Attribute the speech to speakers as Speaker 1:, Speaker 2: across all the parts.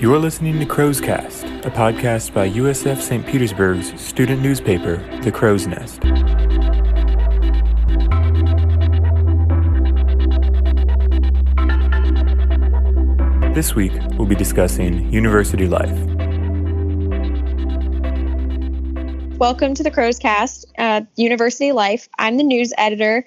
Speaker 1: You're listening to Crow's Cast, a podcast by USF St. Petersburg's student newspaper, The Crow's Nest. This week, we'll be discussing university life.
Speaker 2: Welcome to the Crow's Cast, uh, University Life. I'm the news editor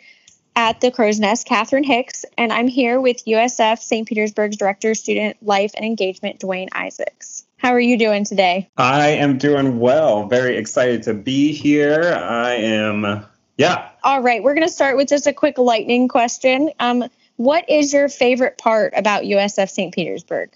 Speaker 2: at the Crow's Nest, Catherine Hicks, and I'm here with USF St. Petersburg's Director of Student Life and Engagement, Dwayne Isaacs. How are you doing today?
Speaker 3: I am doing well. Very excited to be here. I am, yeah.
Speaker 2: All right, we're going to start with just a quick lightning question. Um, what is your favorite part about USF St. Petersburg?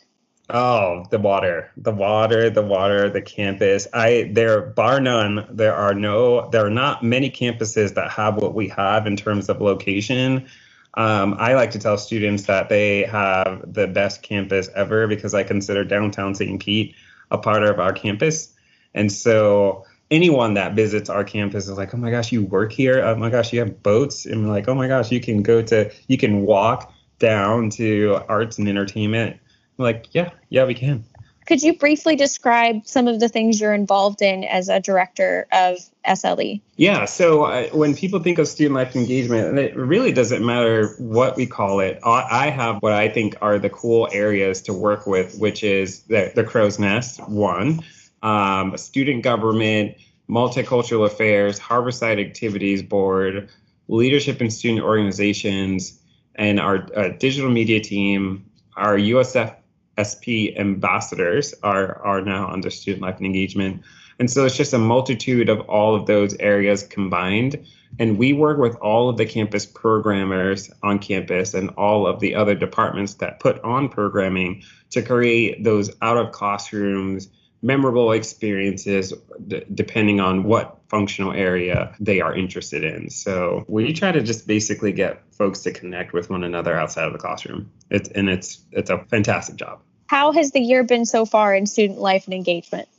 Speaker 3: Oh, the water, the water, the water, the campus. I there bar none. There are no, there are not many campuses that have what we have in terms of location. Um, I like to tell students that they have the best campus ever because I consider downtown St. Pete a part of our campus, and so anyone that visits our campus is like, oh my gosh, you work here. Oh my gosh, you have boats, and like, oh my gosh, you can go to, you can walk down to arts and entertainment like, yeah, yeah, we can.
Speaker 2: Could you briefly describe some of the things you're involved in as a director of SLE?
Speaker 3: Yeah, so uh, when people think of student life engagement, it really doesn't matter what we call it. I have what I think are the cool areas to work with, which is the, the Crow's Nest, one, um, student government, multicultural affairs, Harborside Activities Board, leadership and student organizations, and our uh, digital media team, our USF SP ambassadors are are now under student life and engagement. And so it's just a multitude of all of those areas combined. And we work with all of the campus programmers on campus and all of the other departments that put on programming to create those out of classrooms memorable experiences d- depending on what functional area they are interested in. So we try to just basically get folks to connect with one another outside of the classroom. It's and it's it's a fantastic job.
Speaker 2: How has the year been so far in student life and engagement?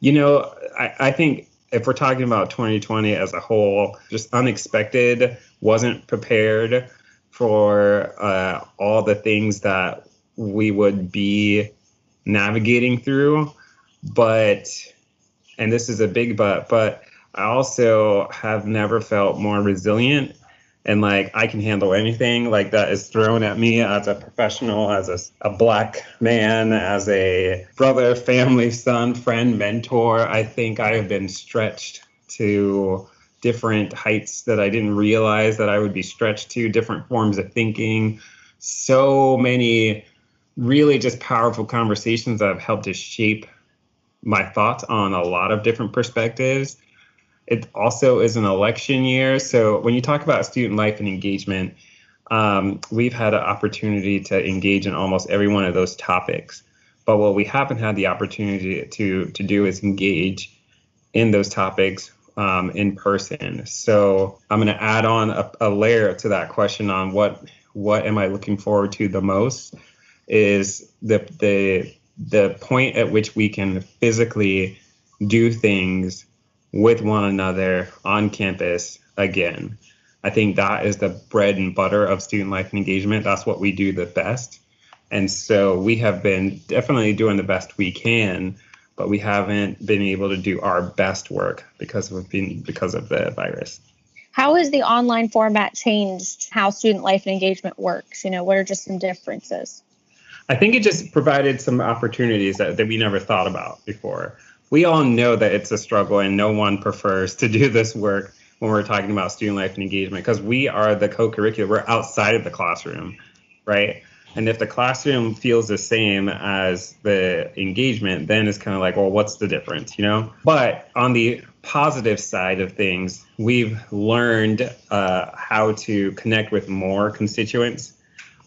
Speaker 3: You know, I, I think if we're talking about 2020 as a whole, just unexpected, wasn't prepared for uh, all the things that we would be navigating through but and this is a big but but i also have never felt more resilient and like i can handle anything like that is thrown at me as a professional as a, a black man as a brother family son friend mentor i think i have been stretched to different heights that i didn't realize that i would be stretched to different forms of thinking so many really just powerful conversations that have helped to shape my thoughts on a lot of different perspectives. It also is an election year. So when you talk about student life and engagement, um, we've had an opportunity to engage in almost every one of those topics. But what we haven't had the opportunity to, to do is engage in those topics um, in person. So I'm going to add on a, a layer to that question on what what am I looking forward to the most is the the the point at which we can physically do things with one another on campus again. I think that is the bread and butter of student life and engagement. That's what we do the best. And so we have been definitely doing the best we can, but we haven't been able to do our best work because of being because of the virus.
Speaker 2: How has the online format changed how student life and engagement works? You know, what are just some differences?
Speaker 3: I think it just provided some opportunities that, that we never thought about before. We all know that it's a struggle and no one prefers to do this work when we're talking about student life and engagement because we are the co-curricular, we're outside of the classroom, right? And if the classroom feels the same as the engagement, then it's kind of like, well, what's the difference, you know? But on the positive side of things, we've learned uh, how to connect with more constituents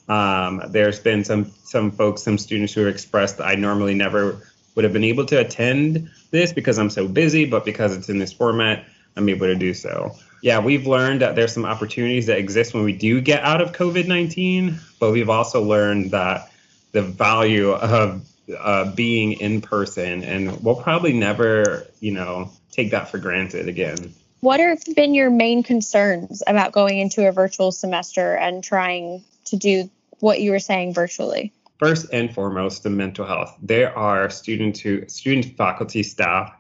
Speaker 3: um, there's been some some folks, some students who have expressed I normally never would have been able to attend this because I'm so busy, but because it's in this format, I'm able to do so. Yeah, we've learned that there's some opportunities that exist when we do get out of COVID 19, but we've also learned that the value of uh, being in person, and we'll probably never, you know, take that for granted again.
Speaker 2: What have been your main concerns about going into a virtual semester and trying to do what you were saying virtually?
Speaker 3: First and foremost the mental health. There are students who, student, faculty, staff,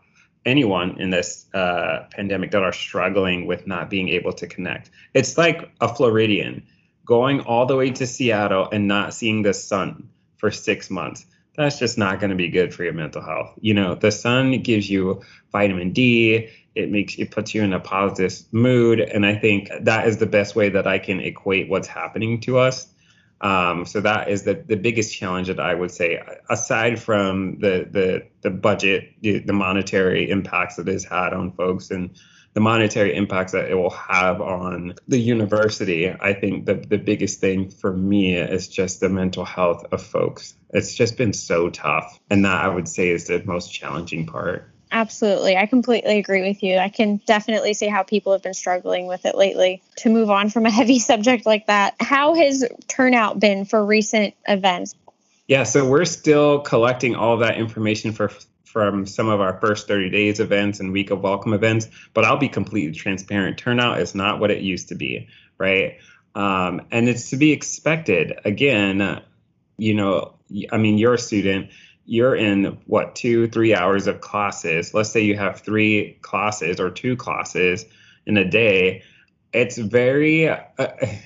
Speaker 3: anyone in this uh, pandemic that are struggling with not being able to connect. It's like a Floridian going all the way to Seattle and not seeing the sun for six months. That's just not going to be good for your mental health. You know, the sun gives you vitamin D. It makes it puts you in a positive mood, and I think that is the best way that I can equate what's happening to us um, so that is the, the biggest challenge that I would say, aside from the the the budget, the, monetary impacts that it has had on folks and the monetary impacts that it will have on the university. I think the the biggest thing for me is just the mental health of folks. It's just been so tough, and that I would say is the most challenging part.
Speaker 2: Absolutely. I completely agree with you. I can definitely see how people have been struggling with it lately. To move on from a heavy subject like that, how has turnout been for recent events?
Speaker 3: Yeah, so we're still collecting all that information for from some of our first 30 days events and week of welcome events, but I'll be completely transparent. Turnout is not what it used to be, right? Um, and it's to be expected. Again, you know, I mean, you're a student you're in what two three hours of classes. Let's say you have three classes or two classes in a day. It's very uh,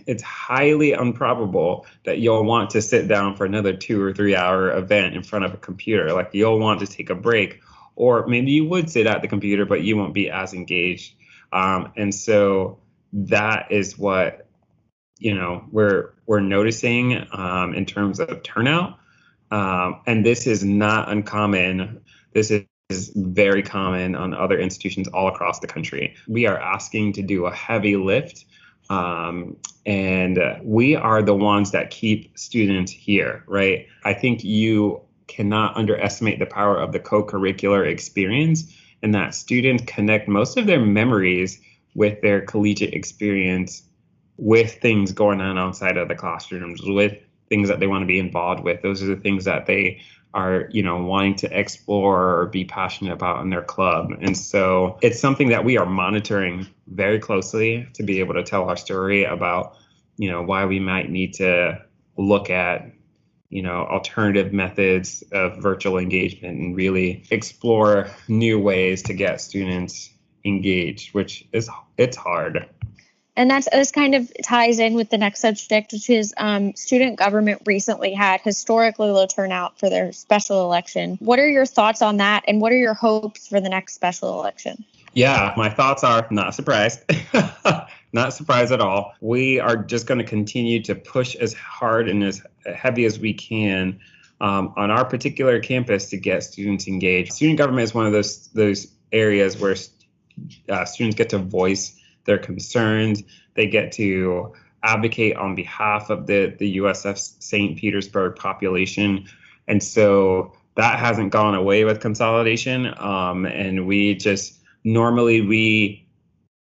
Speaker 3: it's highly improbable that you'll want to sit down for another two or three hour event in front of a computer. Like you'll want to take a break. Or maybe you would sit at the computer but you won't be as engaged. Um, and so that is what you know we're we're noticing um, in terms of turnout um, and this is not uncommon. This is very common on other institutions all across the country. We are asking to do a heavy lift, um, and we are the ones that keep students here, right? I think you cannot underestimate the power of the co curricular experience, and that students connect most of their memories with their collegiate experience with things going on outside of the classrooms, with things that they want to be involved with. Those are the things that they are, you know, wanting to explore or be passionate about in their club. And so it's something that we are monitoring very closely to be able to tell our story about, you know, why we might need to look at you know alternative methods of virtual engagement and really explore new ways to get students engaged which is it's hard
Speaker 2: and that's this kind of ties in with the next subject, which is um, student government recently had historically low turnout for their special election. What are your thoughts on that, and what are your hopes for the next special election?
Speaker 3: Yeah, my thoughts are not surprised. not surprised at all. We are just going to continue to push as hard and as heavy as we can um, on our particular campus to get students engaged. Student government is one of those those areas where uh, students get to voice their concerns. They get to advocate on behalf of the, the USF St. Petersburg population. And so that hasn't gone away with consolidation. Um, and we just normally we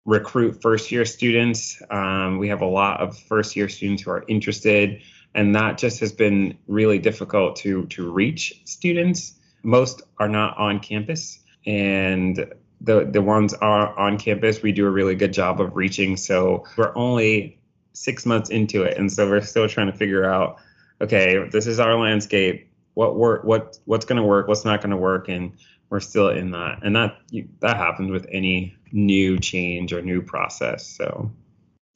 Speaker 3: recruit first year students. Um, we have a lot of first year students who are interested, and that just has been really difficult to to reach students. Most are not on campus, and the the ones are on campus we do a really good job of reaching. So we're only six months into it and so we're still trying to figure out okay this is our landscape. What work what what's going to work what's not going to work and we're still in that. And that that happens with any new change or new process so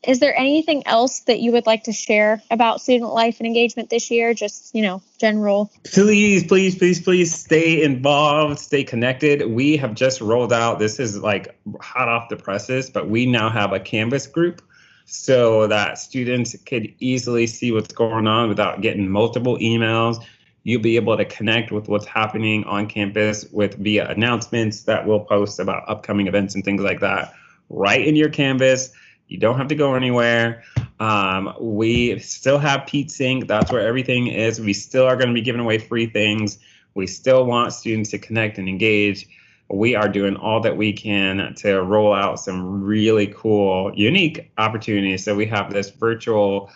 Speaker 2: is there anything else that you would like to share about student life and engagement this year? Just, you know, general.
Speaker 3: Please, please, please, please stay involved, stay connected. We have just rolled out, this is like hot off the presses, but we now have a Canvas group so that students could easily see what's going on without getting multiple emails. You'll be able to connect with what's happening on campus with via announcements that we'll post about upcoming events and things like that right in your Canvas you don't have to go anywhere. Um, we still have Pete Sync. That's where everything is. We still are going to be giving away free things. We still want students to connect and engage. We are doing all that we can to roll out some really cool, unique opportunities. So we have this virtual,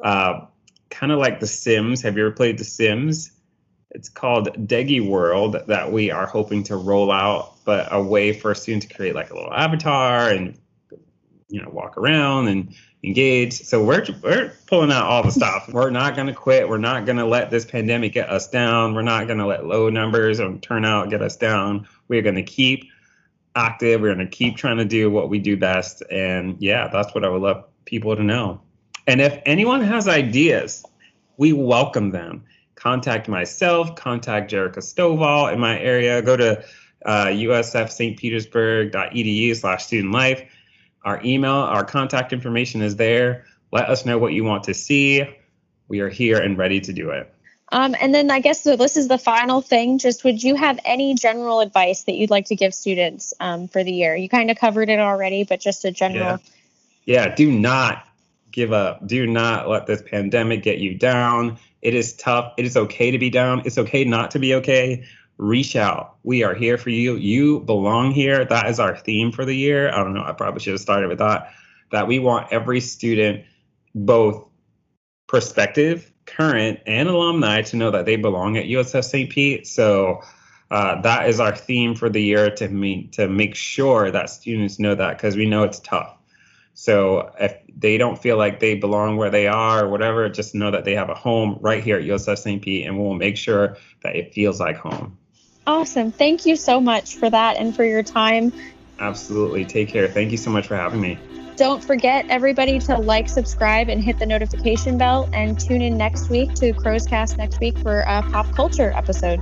Speaker 3: uh, kind of like The Sims. Have you ever played The Sims? It's called Deggy World that we are hoping to roll out, but a way for a student to create like a little avatar and you know walk around and engage So we're we're pulling out all the stuff. we're not going to quit. We're not going to let this pandemic get us down. We're not going to let low numbers or turnout get us down. We're going to keep active. We're going to keep trying to do what we do best. And yeah, that's what I would love people to know. And if anyone has ideas, we welcome them. Contact myself, contact Jerica Stovall in my area. Go to uh, usfstpetersburg.edu slash student life. Our email, our contact information is there. Let us know what you want to see. We are here and ready to do it.
Speaker 2: Um, and then I guess so this is the final thing. Just would you have any general advice that you'd like to give students um, for the year? You kind of covered it already, but just a general.
Speaker 3: Yeah. yeah, do not give up. Do not let this pandemic get you down. It is tough. It is okay to be down. It's okay not to be okay. Reach out. We are here for you. You belong here. That is our theme for the year. I don't know. I probably should have started with that. That we want every student, both prospective, current, and alumni, to know that they belong at USF St. Pete. So uh, that is our theme for the year to meet to make sure that students know that because we know it's tough. So if they don't feel like they belong where they are or whatever, just know that they have a home right here at USF St. Pete, and we'll make sure that it feels like home.
Speaker 2: Awesome. Thank you so much for that and for your time.
Speaker 3: Absolutely. Take care. Thank you so much for having me.
Speaker 2: Don't forget, everybody, to like, subscribe, and hit the notification bell. And tune in next week to Crow's Cast next week for a pop culture episode.